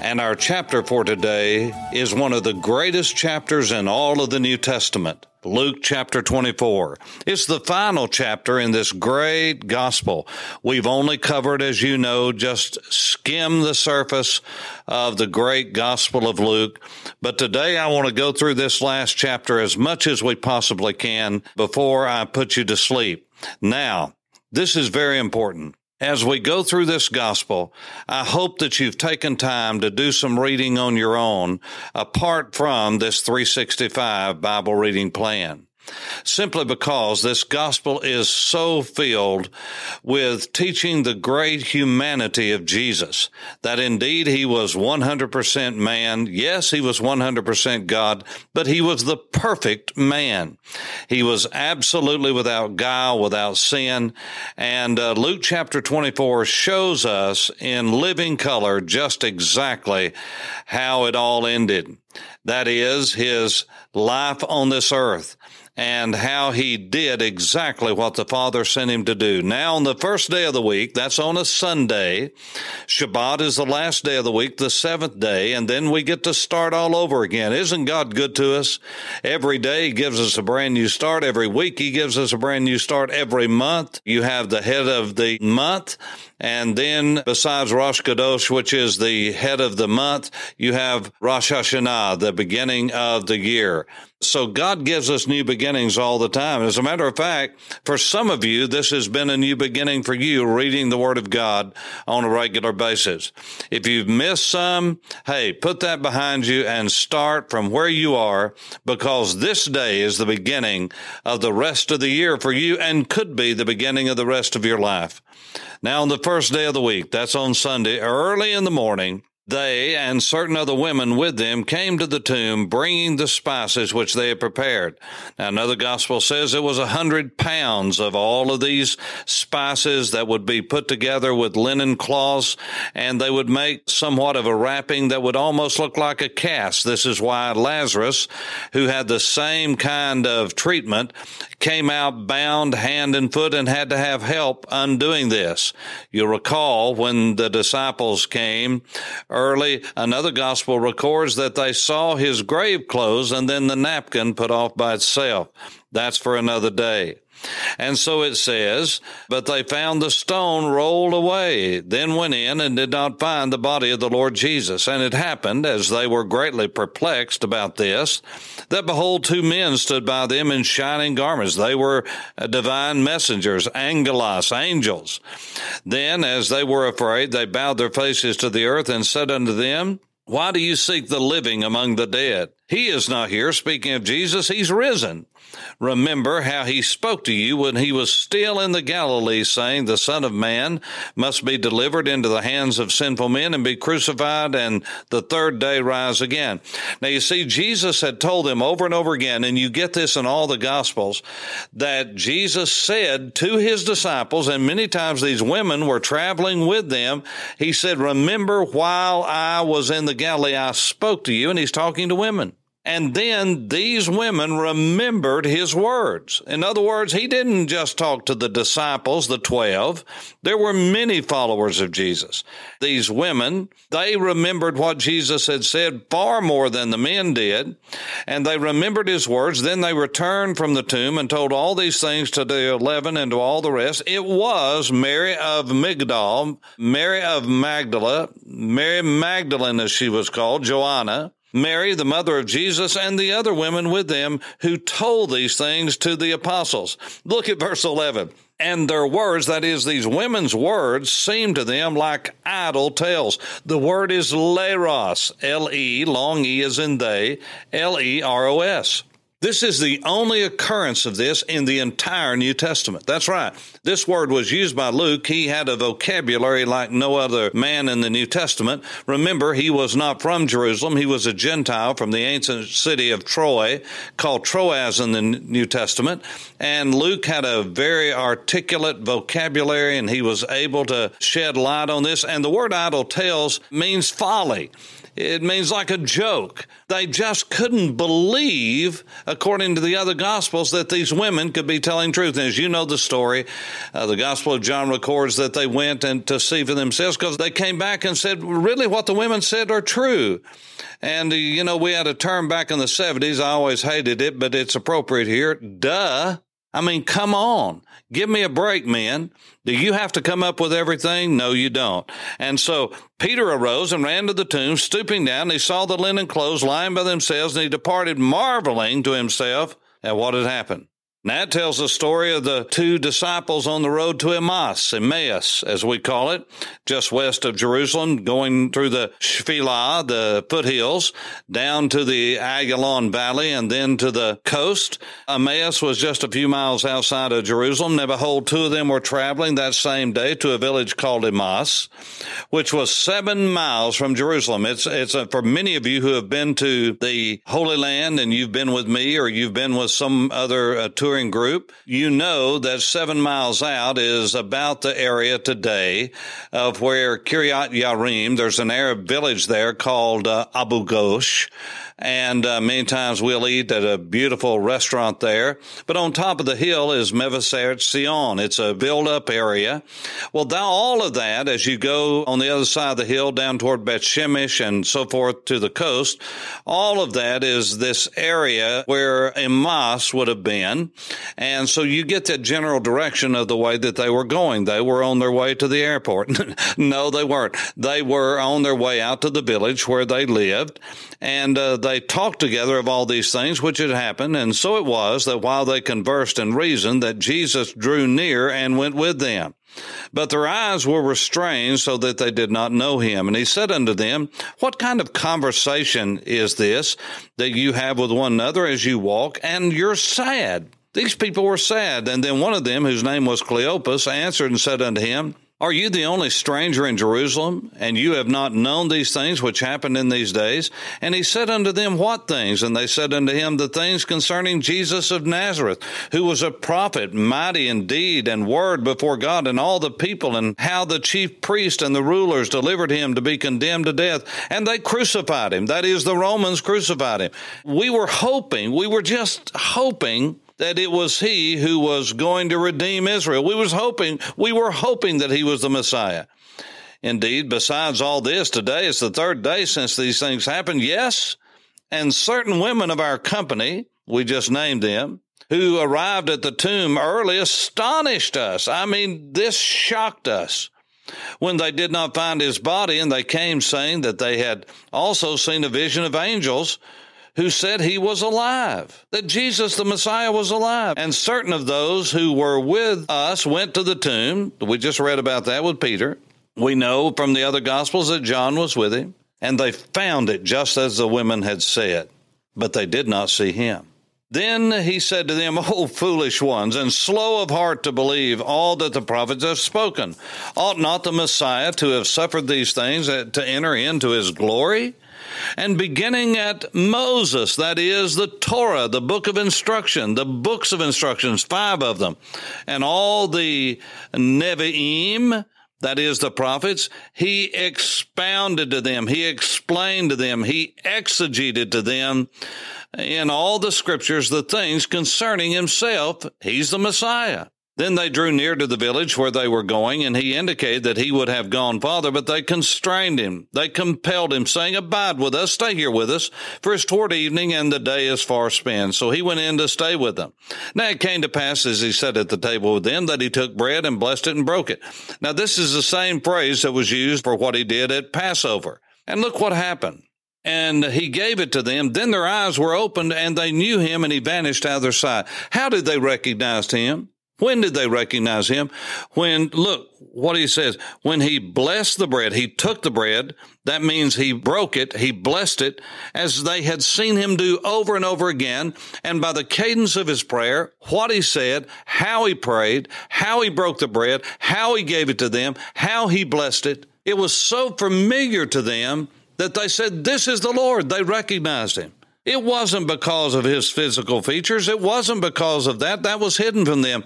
And our chapter for today is one of the greatest chapters in all of the New Testament. Luke chapter 24. It's the final chapter in this great gospel. We've only covered, as you know, just skim the surface of the great gospel of Luke. But today I want to go through this last chapter as much as we possibly can before I put you to sleep. Now, this is very important. As we go through this gospel, I hope that you've taken time to do some reading on your own apart from this 365 Bible reading plan simply because this gospel is so filled with teaching the great humanity of Jesus, that indeed he was 100% man. Yes, he was 100% God, but he was the perfect man. He was absolutely without guile, without sin. And uh, Luke chapter 24 shows us in living color just exactly how it all ended. That is his life on this earth and how he did exactly what the Father sent him to do. Now, on the first day of the week, that's on a Sunday. Shabbat is the last day of the week, the seventh day, and then we get to start all over again. Isn't God good to us? Every day he gives us a brand new start. Every week he gives us a brand new start. Every month you have the head of the month and then besides Rosh Chodesh, which is the head of the month, you have Rosh Hashanah, the beginning of the year. So God gives us new beginnings all the time. As a matter of fact, for some of you, this has been a new beginning for you reading the Word of God on a regular basis. If you've missed some, hey, put that behind you and start from where you are because this day is the beginning of the rest of the year for you and could be the beginning of the rest of your life. Now, on the first day of the week, that's on Sunday, early in the morning, they and certain other women with them came to the tomb bringing the spices which they had prepared. Now another gospel says it was a hundred pounds of all of these spices that would be put together with linen cloths and they would make somewhat of a wrapping that would almost look like a cast. This is why Lazarus, who had the same kind of treatment, came out bound hand and foot and had to have help undoing this. You'll recall when the disciples came early, another gospel records that they saw his grave clothes and then the napkin put off by itself. That's for another day. And so it says, but they found the stone rolled away, then went in and did not find the body of the Lord Jesus. And it happened, as they were greatly perplexed about this, that behold, two men stood by them in shining garments. They were uh, divine messengers, angelos, angels. Then, as they were afraid, they bowed their faces to the earth and said unto them, why do you seek the living among the dead? He is not here. Speaking of Jesus, he's risen. Remember how he spoke to you when he was still in the Galilee, saying, The Son of Man must be delivered into the hands of sinful men and be crucified, and the third day rise again. Now, you see, Jesus had told them over and over again, and you get this in all the Gospels, that Jesus said to his disciples, and many times these women were traveling with them, he said, Remember while I was in the Galilee, I spoke to you, and he's talking to women. And then these women remembered his words. In other words, he didn't just talk to the disciples, the 12. There were many followers of Jesus. These women, they remembered what Jesus had said far more than the men did. And they remembered his words. Then they returned from the tomb and told all these things to the 11 and to all the rest. It was Mary of Magdala, Mary of Magdala, Mary Magdalene as she was called, Joanna, Mary, the mother of Jesus, and the other women with them who told these things to the apostles. Look at verse 11. And their words, that is, these women's words, seemed to them like idle tales. The word is leros, L E, long E is in they, L E R O S. This is the only occurrence of this in the entire New Testament. That's right. This word was used by Luke. He had a vocabulary like no other man in the New Testament. Remember, he was not from Jerusalem. He was a Gentile from the ancient city of Troy, called Troas in the New Testament. And Luke had a very articulate vocabulary and he was able to shed light on this. And the word idle tales means folly. It means like a joke. They just couldn't believe, according to the other gospels, that these women could be telling truth. And as you know the story, uh, the Gospel of John records that they went and to see for themselves because they came back and said, really, what the women said are true. And, you know, we had a term back in the 70s. I always hated it, but it's appropriate here. Duh. I mean, come on. Give me a break, men. Do you have to come up with everything? No, you don't. And so Peter arose and ran to the tomb, stooping down. He saw the linen clothes lying by themselves, and he departed, marveling to himself at what had happened. That tells the story of the two disciples on the road to Emmaus, Emmaus, as we call it, just west of Jerusalem, going through the Shephelah, the foothills, down to the Ajalon Valley, and then to the coast. Emmaus was just a few miles outside of Jerusalem. Now, behold, two of them were traveling that same day to a village called Emmaus, which was seven miles from Jerusalem. It's, it's a, for many of you who have been to the Holy Land and you've been with me or you've been with some other uh, tour group, you know that seven miles out is about the area today of where Kiryat Yarim, there's an Arab village there called uh, Abu Ghosh. And uh, many times we'll eat at a beautiful restaurant there. But on top of the hill is Mevaseret Sion. It's a built up area. Well, all of that, as you go on the other side of the hill down toward Beth Shemesh and so forth to the coast, all of that is this area where Emmaus would have been. And so you get that general direction of the way that they were going. They were on their way to the airport. no, they weren't. They were on their way out to the village where they lived. And uh, they talked together of all these things which had happened. And so it was that while they conversed and reasoned, that Jesus drew near and went with them. But their eyes were restrained so that they did not know him. And he said unto them, What kind of conversation is this that you have with one another as you walk? And you're sad. These people were sad. And then one of them, whose name was Cleopas, answered and said unto him, are you the only stranger in Jerusalem, and you have not known these things which happened in these days? And he said unto them, What things? And they said unto him, The things concerning Jesus of Nazareth, who was a prophet, mighty in deed and word before God and all the people, and how the chief priest and the rulers delivered him to be condemned to death, and they crucified him. That is, the Romans crucified him. We were hoping, we were just hoping that it was he who was going to redeem Israel. We was hoping, we were hoping that he was the Messiah. Indeed, besides all this, today is the third day since these things happened. Yes. And certain women of our company, we just named them, who arrived at the tomb early astonished us. I mean, this shocked us when they did not find his body and they came saying that they had also seen a vision of angels who said he was alive, that Jesus the Messiah was alive. And certain of those who were with us went to the tomb. We just read about that with Peter. We know from the other Gospels that John was with him, and they found it just as the women had said, but they did not see him. Then he said to them, O foolish ones, and slow of heart to believe all that the prophets have spoken. Ought not the Messiah to have suffered these things to enter into his glory? And beginning at Moses, that is the Torah, the book of instruction, the books of instructions, five of them, and all the Nevi'im, that is the prophets, he expounded to them, he explained to them, he exegeted to them in all the scriptures the things concerning himself. He's the Messiah. Then they drew near to the village where they were going, and he indicated that he would have gone farther, but they constrained him. They compelled him, saying, Abide with us, stay here with us, for it's toward evening, and the day is far spent. So he went in to stay with them. Now it came to pass as he sat at the table with them that he took bread and blessed it and broke it. Now this is the same phrase that was used for what he did at Passover. And look what happened and he gave it to them. Then their eyes were opened and they knew him and he vanished out of their sight. How did they recognize him? When did they recognize him? When, look what he says. When he blessed the bread, he took the bread, That means he broke it, he blessed it, as they had seen him do over and over again. And by the cadence of his prayer, what he said, how he prayed, how he broke the bread, how he gave it to them, how he blessed it, it was so familiar to them that they said, This is the Lord. They recognized him. It wasn't because of his physical features. It wasn't because of that. That was hidden from them.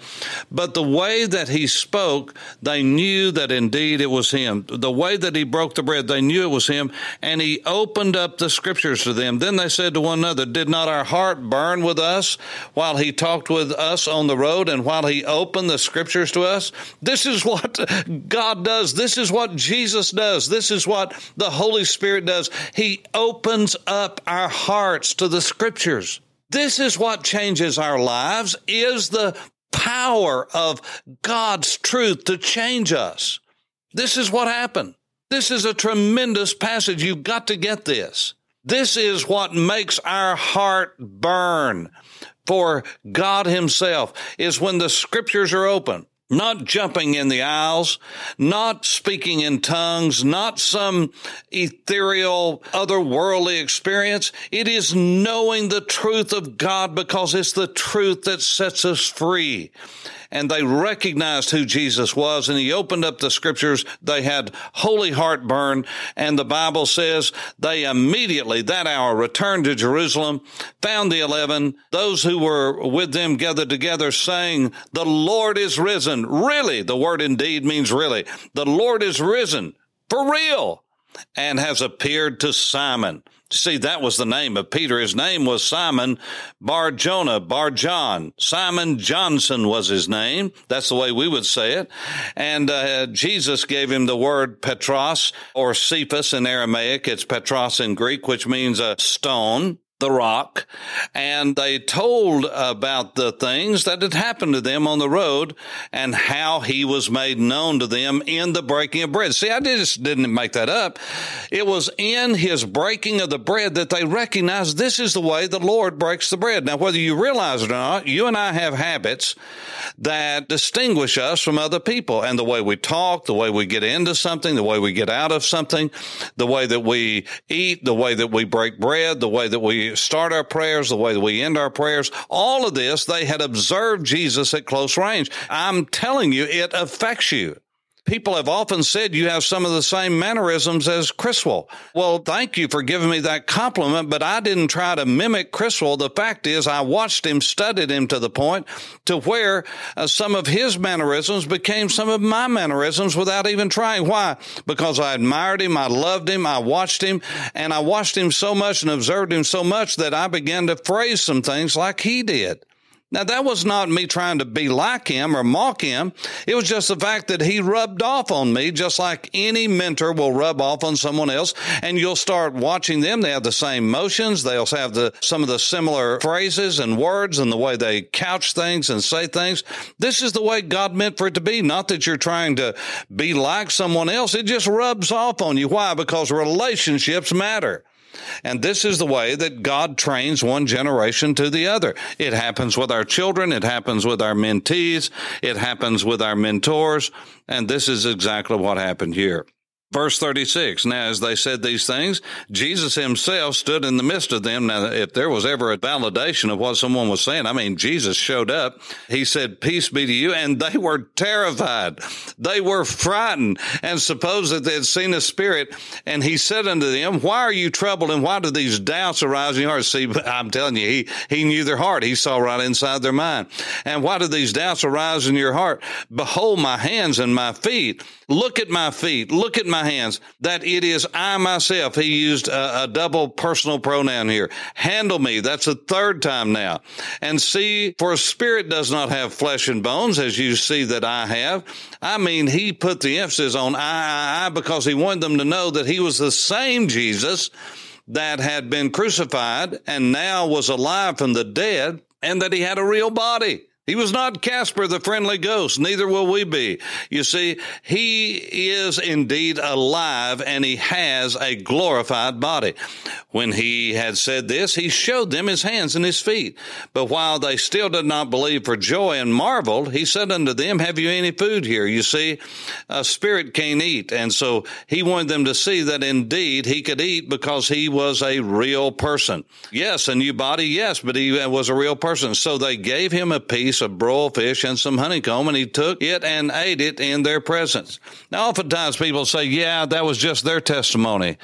But the way that he spoke, they knew that indeed it was him. The way that he broke the bread, they knew it was him. And he opened up the scriptures to them. Then they said to one another, Did not our heart burn with us while he talked with us on the road and while he opened the scriptures to us? This is what God does. This is what Jesus does. This is what the Holy Spirit does. He opens up our hearts to the scriptures. This is what changes our lives is the power of God's truth to change us. This is what happened. This is a tremendous passage. You've got to get this. This is what makes our heart burn for God himself is when the scriptures are open not jumping in the aisles, not speaking in tongues, not some ethereal, otherworldly experience. It is knowing the truth of God because it's the truth that sets us free and they recognized who Jesus was and he opened up the scriptures. They had holy heartburn and the Bible says they immediately that hour returned to Jerusalem, found the eleven, those who were with them gathered together saying, the Lord is risen. Really, the word indeed means really. The Lord is risen for real and has appeared to Simon. See, that was the name of Peter. His name was Simon Bar Jonah, Bar John. Simon Johnson was his name. That's the way we would say it. And uh, Jesus gave him the word Petros or Cephas in Aramaic. It's Petros in Greek, which means a stone the rock, and they told about the things that had happened to them on the road and how he was made known to them in the breaking of bread. See, I just didn't make that up. It was in his breaking of the bread that they recognized this is the way the Lord breaks the bread. Now, whether you realize it or not, you and I have habits that distinguish us from other people and the way we talk, the way we get into something, the way we get out of something, the way that we eat, the way that we break bread, the way that we start our prayers, the way that we end our prayers, all of this, they had observed Jesus at close range. I'm telling you, it affects you. People have often said you have some of the same mannerisms as Criswell. Well, thank you for giving me that compliment, but I didn't try to mimic Criswell. The fact is, I watched him, studied him to the point to where uh, some of his mannerisms became some of my mannerisms without even trying. Why? Because I admired him, I loved him, I watched him, and I watched him so much and observed him so much that I began to phrase some things like he did. Now, that was not me trying to be like him or mock him. It was just the fact that he rubbed off on me, just like any mentor will rub off on someone else. And you'll start watching them. They have the same motions. They'll have the, some of the similar phrases and words and the way they couch things and say things. This is the way God meant for it to be. Not that you're trying to be like someone else. It just rubs off on you. Why? Because relationships matter. And this is the way that God trains one generation to the other. It happens with our children. It happens with our mentees. It happens with our mentors. And this is exactly what happened here. Verse 36. Now, as they said these things, Jesus himself stood in the midst of them. Now, if there was ever a validation of what someone was saying, I mean, Jesus showed up. He said, peace be to you. And they were terrified. They were frightened and supposed that they had seen a spirit. And he said unto them, why are you troubled and why do these doubts arise in your heart? See, I'm telling you, he, he knew their heart. He saw right inside their mind. And why do these doubts arise in your heart? Behold my hands and my feet. Look at my feet. Look at my my hands, that it is I myself. He used a, a double personal pronoun here. Handle me. That's the third time now. And see, for a spirit does not have flesh and bones, as you see that I have. I mean, he put the emphasis on I, I, I because he wanted them to know that he was the same Jesus that had been crucified and now was alive from the dead and that he had a real body. He was not Casper the friendly ghost. Neither will we be. You see, he is indeed alive and he has a glorified body. When he had said this, he showed them his hands and his feet. But while they still did not believe for joy and marveled, he said unto them, Have you any food here? You see, a spirit can't eat. And so he wanted them to see that indeed he could eat because he was a real person. Yes, a new body, yes, but he was a real person. So they gave him a piece of broiled fish and some honeycomb, and he took it and ate it in their presence. Now, oftentimes people say, Yeah, that was just their testimony.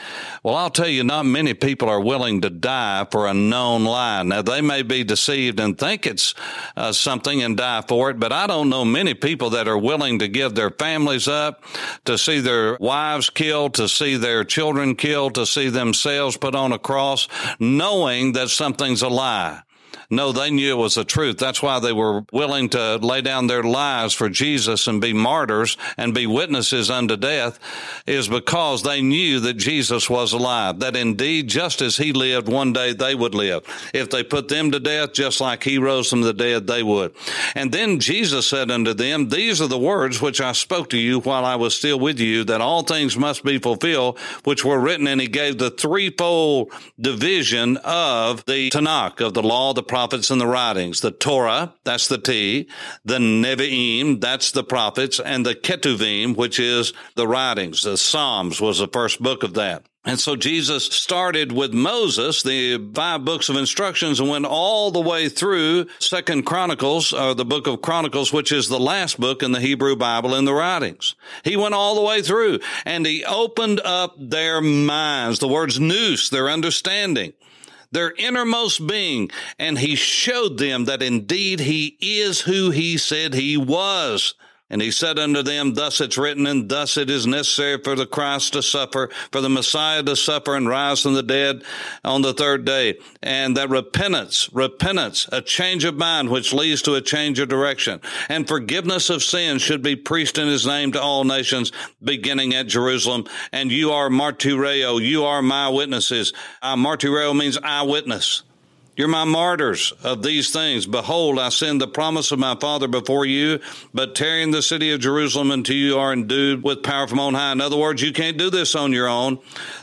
Well, I'll tell you, not many people are willing to die for a known lie. Now, they may be deceived and think it's uh, something and die for it, but I don't know many people that are willing to give their families up, to see their wives killed, to see their children killed, to see themselves put on a cross, knowing that something's a lie. No, they knew it was the truth. That's why they were willing to lay down their lives for Jesus and be martyrs and be witnesses unto death is because they knew that Jesus was alive, that indeed, just as he lived, one day they would live. If they put them to death, just like he rose from the dead, they would. And then Jesus said unto them, These are the words which I spoke to you while I was still with you, that all things must be fulfilled, which were written. And he gave the threefold division of the Tanakh, of the law, the prophets and the writings. The Torah, that's the T, the Nevi'im, that's the prophets, and the Ketuvim, which is the writings. The Psalms was the first book of that. And so Jesus started with Moses, the five books of instructions, and went all the way through Second Chronicles, or the book of Chronicles, which is the last book in the Hebrew Bible in the writings. He went all the way through, and he opened up their minds, the words nous, their understanding their innermost being, and he showed them that indeed he is who he said he was. And he said unto them, Thus it's written, and thus it is necessary for the Christ to suffer, for the Messiah to suffer and rise from the dead on the third day. And that repentance, repentance, a change of mind which leads to a change of direction, and forgiveness of sins should be preached in his name to all nations, beginning at Jerusalem. And you are martyreo, you are my witnesses. Uh, martyreo means eyewitness. You're my martyrs of these things. Behold, I send the promise of my Father before you, but tearing the city of Jerusalem until you are endued with power from on high. In other words, you can't do this on your own.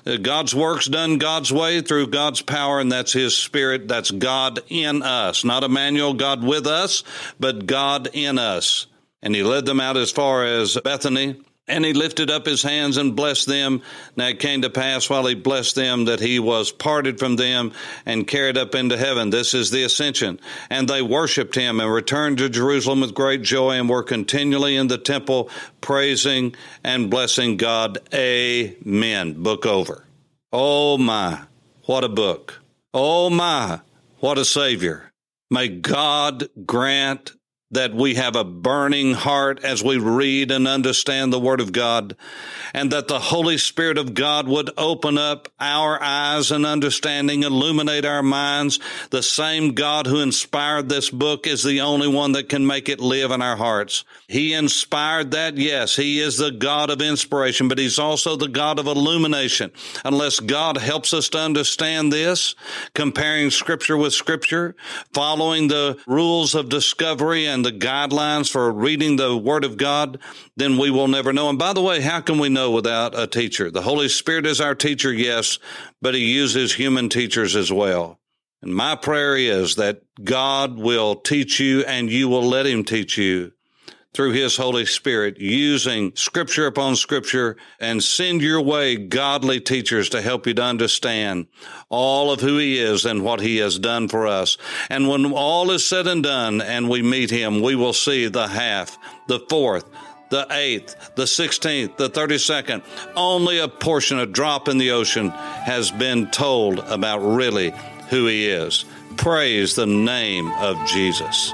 Uh, God's work's done God's way through God's power, and that's His Spirit. That's God in us. Not Emmanuel, God with us, but God in us. And He led them out as far as Bethany and he lifted up his hands and blessed them. Now it came to pass while he blessed them that he was parted from them and carried up into heaven. This is the ascension. And they worshiped him and returned to Jerusalem with great joy and were continually in the temple praising and blessing God. Amen. Book over. Oh my, what a book. Oh my, what a Savior. May God grant that we have a burning heart as we read and understand the Word of God, and that the Holy Spirit of God would open up our eyes and understanding, illuminate our minds. The same God who inspired this book is the only one that can make it live in our hearts. He inspired that, yes, He is the God of inspiration, but He's also the God of illumination. Unless God helps us to understand this, comparing Scripture with Scripture, following the rules of discovery and the guidelines for reading the Word of God, then we will never know. And by the way, how can we know without a teacher? The Holy Spirit is our teacher, yes, but He uses human teachers as well. And my prayer is that God will teach you and you will let Him teach you through His Holy Spirit, using scripture upon scripture and send your way godly teachers to help you to understand all of who He is and what He has done for us. And when all is said and done and we meet Him, we will see the half, the fourth, the eighth, the sixteenth, the thirty second. Only a portion, a drop in the ocean has been told about really who He is. Praise the name of Jesus.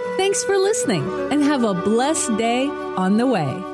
Thanks for listening and have a blessed day on the way.